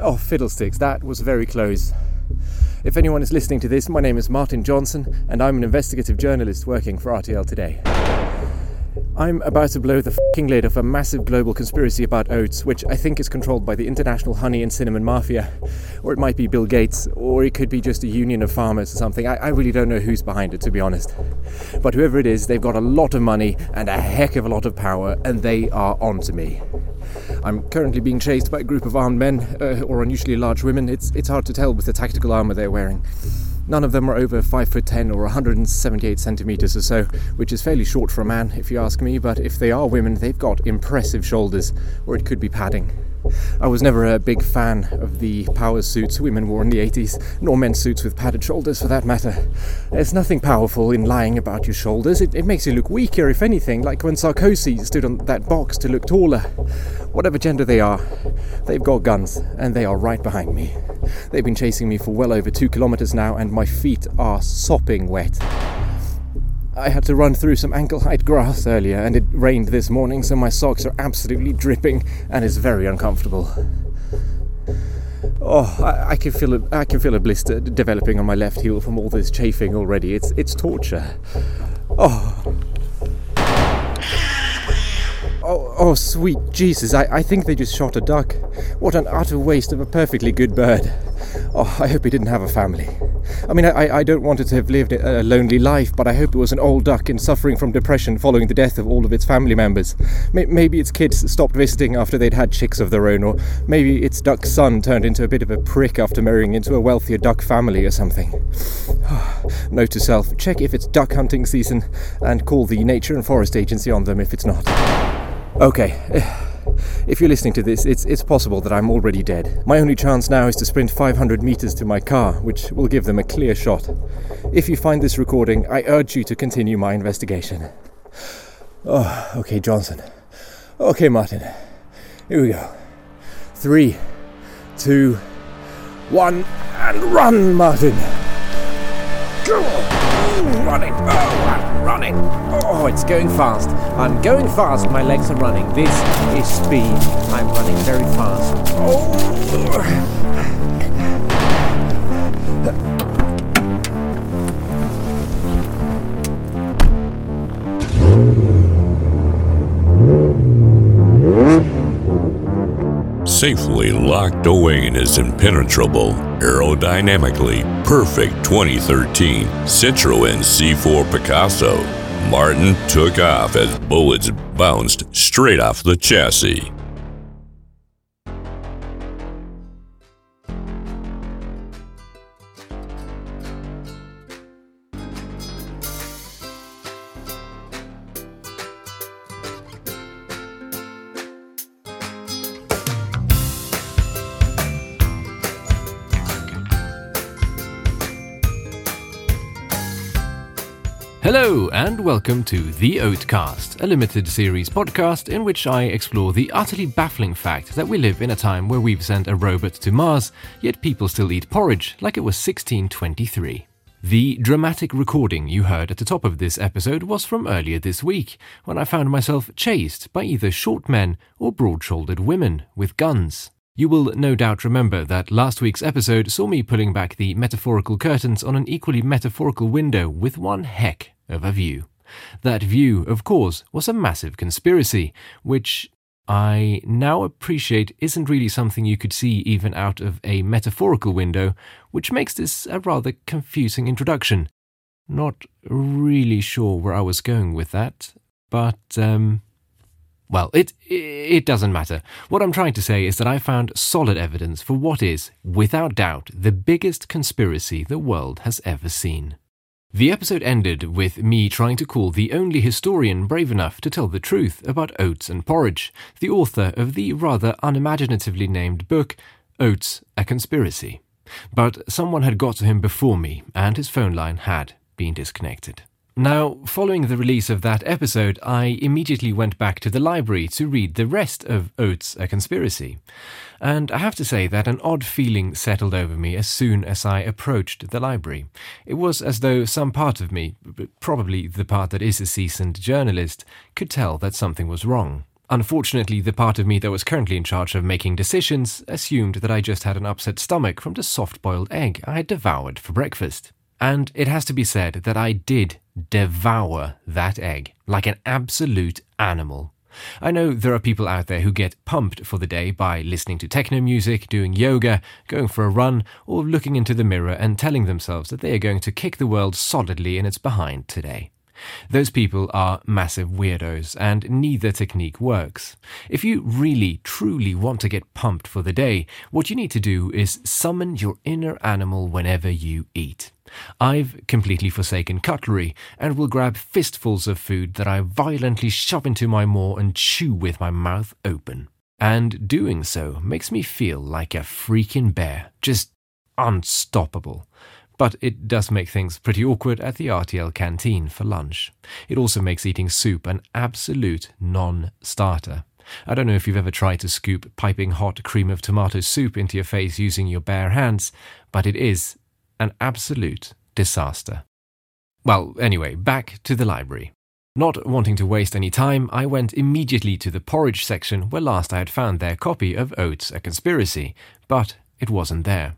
Oh, fiddlesticks, that was very close. If anyone is listening to this, my name is Martin Johnson, and I'm an investigative journalist working for RTL Today. I'm about to blow the fucking lid off a massive global conspiracy about oats, which I think is controlled by the international honey and cinnamon mafia. Or it might be Bill Gates, or it could be just a union of farmers or something. I, I really don't know who's behind it, to be honest. But whoever it is, they've got a lot of money and a heck of a lot of power, and they are on to me. I'm currently being chased by a group of armed men, uh, or unusually large women. It's, it's hard to tell with the tactical armour they're wearing. None of them are over 5 foot 10 or 178 centimeters or so, which is fairly short for a man, if you ask me, but if they are women, they've got impressive shoulders, or it could be padding. I was never a big fan of the power suits women wore in the 80s, nor men's suits with padded shoulders for that matter. There's nothing powerful in lying about your shoulders. It, it makes you look weaker, if anything, like when Sarkozy stood on that box to look taller. Whatever gender they are, they've got guns, and they are right behind me. They've been chasing me for well over two kilometers now, and my feet are sopping wet. I had to run through some ankle height grass earlier, and it rained this morning, so my socks are absolutely dripping and it's very uncomfortable. Oh, I, I, can feel a, I can feel a blister developing on my left heel from all this chafing already. It's it's torture. Oh. Oh, sweet Jesus, I, I think they just shot a duck. What an utter waste of a perfectly good bird. Oh, I hope he didn't have a family. I mean, I, I don't want it to have lived a lonely life, but I hope it was an old duck and suffering from depression following the death of all of its family members. Maybe its kids stopped visiting after they'd had chicks of their own, or maybe its duck's son turned into a bit of a prick after marrying into a wealthier duck family or something. Note to self check if it's duck hunting season and call the Nature and Forest Agency on them if it's not. Okay. If you're listening to this, it's, it's possible that I'm already dead. My only chance now is to sprint 500 meters to my car, which will give them a clear shot. If you find this recording, I urge you to continue my investigation. Oh, okay, Johnson. Okay, Martin. Here we go. Three, two, one, and run, Martin! Go on! Running! Oh, running! Oh, it's going fast. I'm going fast. My legs are running. This is speed. I'm running very fast. Oh! safely locked away in his impenetrable, aerodynamically perfect 2013 Citroën C4 Picasso, Martin took off as bullets bounced straight off the chassis. Hello, and welcome to The Oatcast, a limited series podcast in which I explore the utterly baffling fact that we live in a time where we've sent a robot to Mars, yet people still eat porridge like it was 1623. The dramatic recording you heard at the top of this episode was from earlier this week, when I found myself chased by either short men or broad shouldered women with guns. You will no doubt remember that last week's episode saw me pulling back the metaphorical curtains on an equally metaphorical window with one heck of a view. That view, of course, was a massive conspiracy, which I now appreciate isn't really something you could see even out of a metaphorical window, which makes this a rather confusing introduction. Not really sure where I was going with that, but, um, well, it, it doesn't matter. What I'm trying to say is that I found solid evidence for what is, without doubt, the biggest conspiracy the world has ever seen. The episode ended with me trying to call the only historian brave enough to tell the truth about oats and porridge, the author of the rather unimaginatively named book, Oats A Conspiracy. But someone had got to him before me, and his phone line had been disconnected. Now, following the release of that episode, I immediately went back to the library to read the rest of Oats A Conspiracy. And I have to say that an odd feeling settled over me as soon as I approached the library. It was as though some part of me, probably the part that is a seasoned journalist, could tell that something was wrong. Unfortunately, the part of me that was currently in charge of making decisions assumed that I just had an upset stomach from the soft boiled egg I had devoured for breakfast. And it has to be said that I did devour that egg like an absolute animal. I know there are people out there who get pumped for the day by listening to techno music, doing yoga, going for a run, or looking into the mirror and telling themselves that they are going to kick the world solidly in its behind today. Those people are massive weirdos, and neither technique works. If you really, truly want to get pumped for the day, what you need to do is summon your inner animal whenever you eat. I've completely forsaken cutlery and will grab fistfuls of food that I violently shove into my maw and chew with my mouth open. And doing so makes me feel like a freaking bear, just unstoppable but it does make things pretty awkward at the RTL canteen for lunch. It also makes eating soup an absolute non starter. I don't know if you've ever tried to scoop piping hot cream of tomato soup into your face using your bare hands, but it is an absolute disaster. Well, anyway, back to the library. Not wanting to waste any time, I went immediately to the porridge section where last I had found their copy of Oats A Conspiracy, but it wasn't there.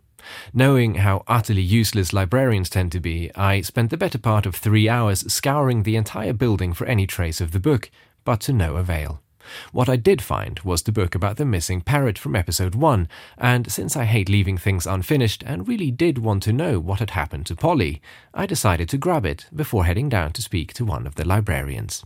Knowing how utterly useless librarians tend to be, I spent the better part of three hours scouring the entire building for any trace of the book, but to no avail. What I did find was the book about the missing parrot from episode 1, and since I hate leaving things unfinished and really did want to know what had happened to Polly, I decided to grab it before heading down to speak to one of the librarians.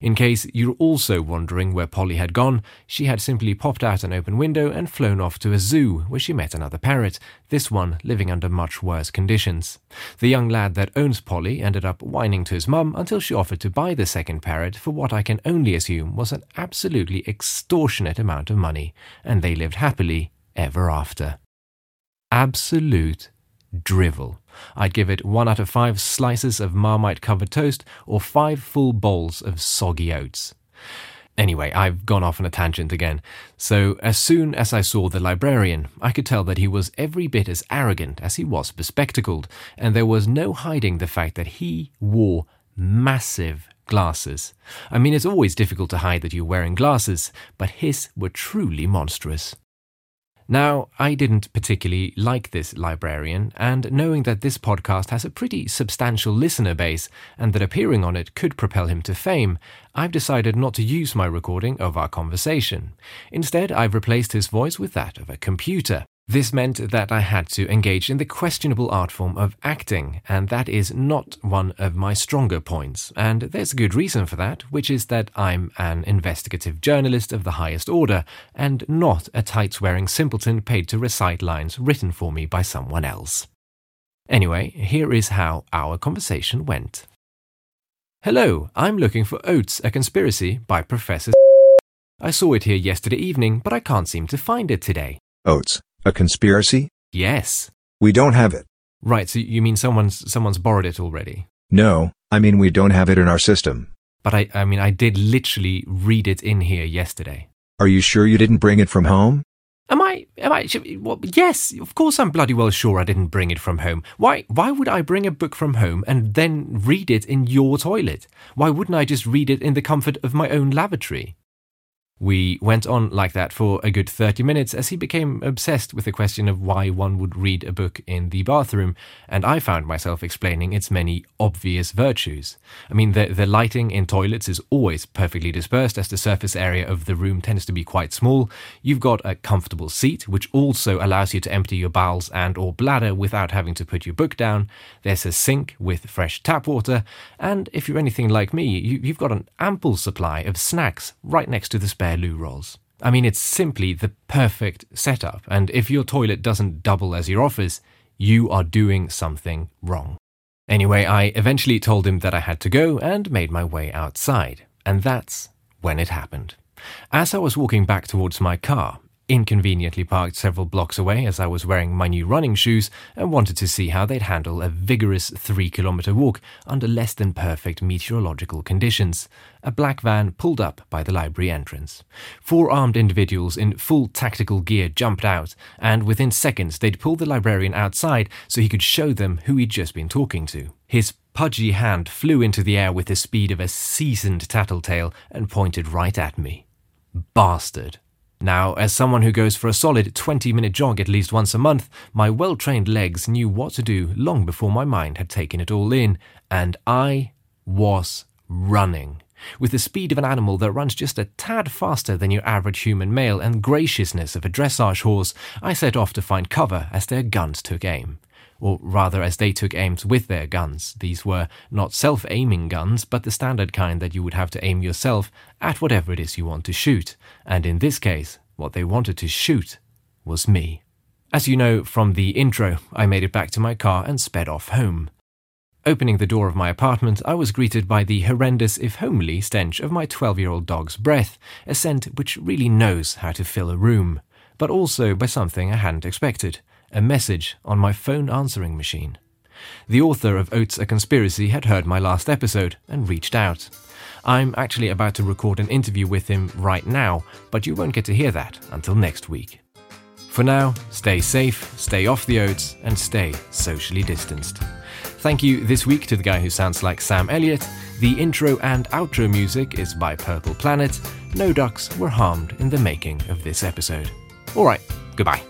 In case you're also wondering where Polly had gone, she had simply popped out an open window and flown off to a zoo where she met another parrot, this one living under much worse conditions. The young lad that owns Polly ended up whining to his mum until she offered to buy the second parrot for what I can only assume was an absolutely extortionate amount of money, and they lived happily ever after. Absolute drivel. I'd give it one out of five slices of marmite covered toast or five full bowls of soggy oats. Anyway, I've gone off on a tangent again. So, as soon as I saw the librarian, I could tell that he was every bit as arrogant as he was bespectacled, and there was no hiding the fact that he wore massive glasses. I mean, it's always difficult to hide that you're wearing glasses, but his were truly monstrous. Now, I didn't particularly like this librarian, and knowing that this podcast has a pretty substantial listener base and that appearing on it could propel him to fame, I've decided not to use my recording of our conversation. Instead, I've replaced his voice with that of a computer. This meant that I had to engage in the questionable art form of acting, and that is not one of my stronger points. And there's a good reason for that, which is that I'm an investigative journalist of the highest order, and not a tights wearing simpleton paid to recite lines written for me by someone else. Anyway, here is how our conversation went. Hello, I'm looking for Oats, A Conspiracy by Professor. I saw it here yesterday evening, but I can't seem to find it today. Oats. A conspiracy? Yes. We don't have it. Right, so you mean someone's someone's borrowed it already? No, I mean we don't have it in our system. But I I mean I did literally read it in here yesterday. Are you sure you didn't bring it from home? Am I am I well, yes, of course I'm bloody well sure I didn't bring it from home. Why why would I bring a book from home and then read it in your toilet? Why wouldn't I just read it in the comfort of my own lavatory? We went on like that for a good 30 minutes as he became obsessed with the question of why one would read a book in the bathroom, and I found myself explaining its many obvious virtues. I mean, the, the lighting in toilets is always perfectly dispersed as the surface area of the room tends to be quite small. You've got a comfortable seat, which also allows you to empty your bowels and or bladder without having to put your book down. There's a sink with fresh tap water, and if you're anything like me, you, you've got an ample supply of snacks right next to the spare loo rolls. I mean, it's simply the perfect setup, and if your toilet doesn't double as your office, you are doing something wrong. Anyway, I eventually told him that I had to go and made my way outside, and that's when it happened. As I was walking back towards my car, inconveniently parked several blocks away as I was wearing my new running shoes and wanted to see how they'd handle a vigorous three kilometer walk under less than perfect meteorological conditions. A black van pulled up by the library entrance. Four armed individuals in full tactical gear jumped out, and within seconds they'd pull the librarian outside so he could show them who he'd just been talking to. His pudgy hand flew into the air with the speed of a seasoned tattletale and pointed right at me. bastard. Now, as someone who goes for a solid 20 minute jog at least once a month, my well trained legs knew what to do long before my mind had taken it all in, and I was running. With the speed of an animal that runs just a tad faster than your average human male and graciousness of a dressage horse, I set off to find cover as their guns took aim. Or rather, as they took aims with their guns. These were not self aiming guns, but the standard kind that you would have to aim yourself at whatever it is you want to shoot. And in this case, what they wanted to shoot was me. As you know from the intro, I made it back to my car and sped off home. Opening the door of my apartment, I was greeted by the horrendous, if homely, stench of my 12 year old dog's breath, a scent which really knows how to fill a room, but also by something I hadn't expected a message on my phone answering machine. The author of Oats a Conspiracy had heard my last episode and reached out. I'm actually about to record an interview with him right now, but you won't get to hear that until next week. For now, stay safe, stay off the oats, and stay socially distanced. Thank you this week to the guy who sounds like Sam Elliott. The intro and outro music is by Purple Planet. No ducks were harmed in the making of this episode. Alright, goodbye.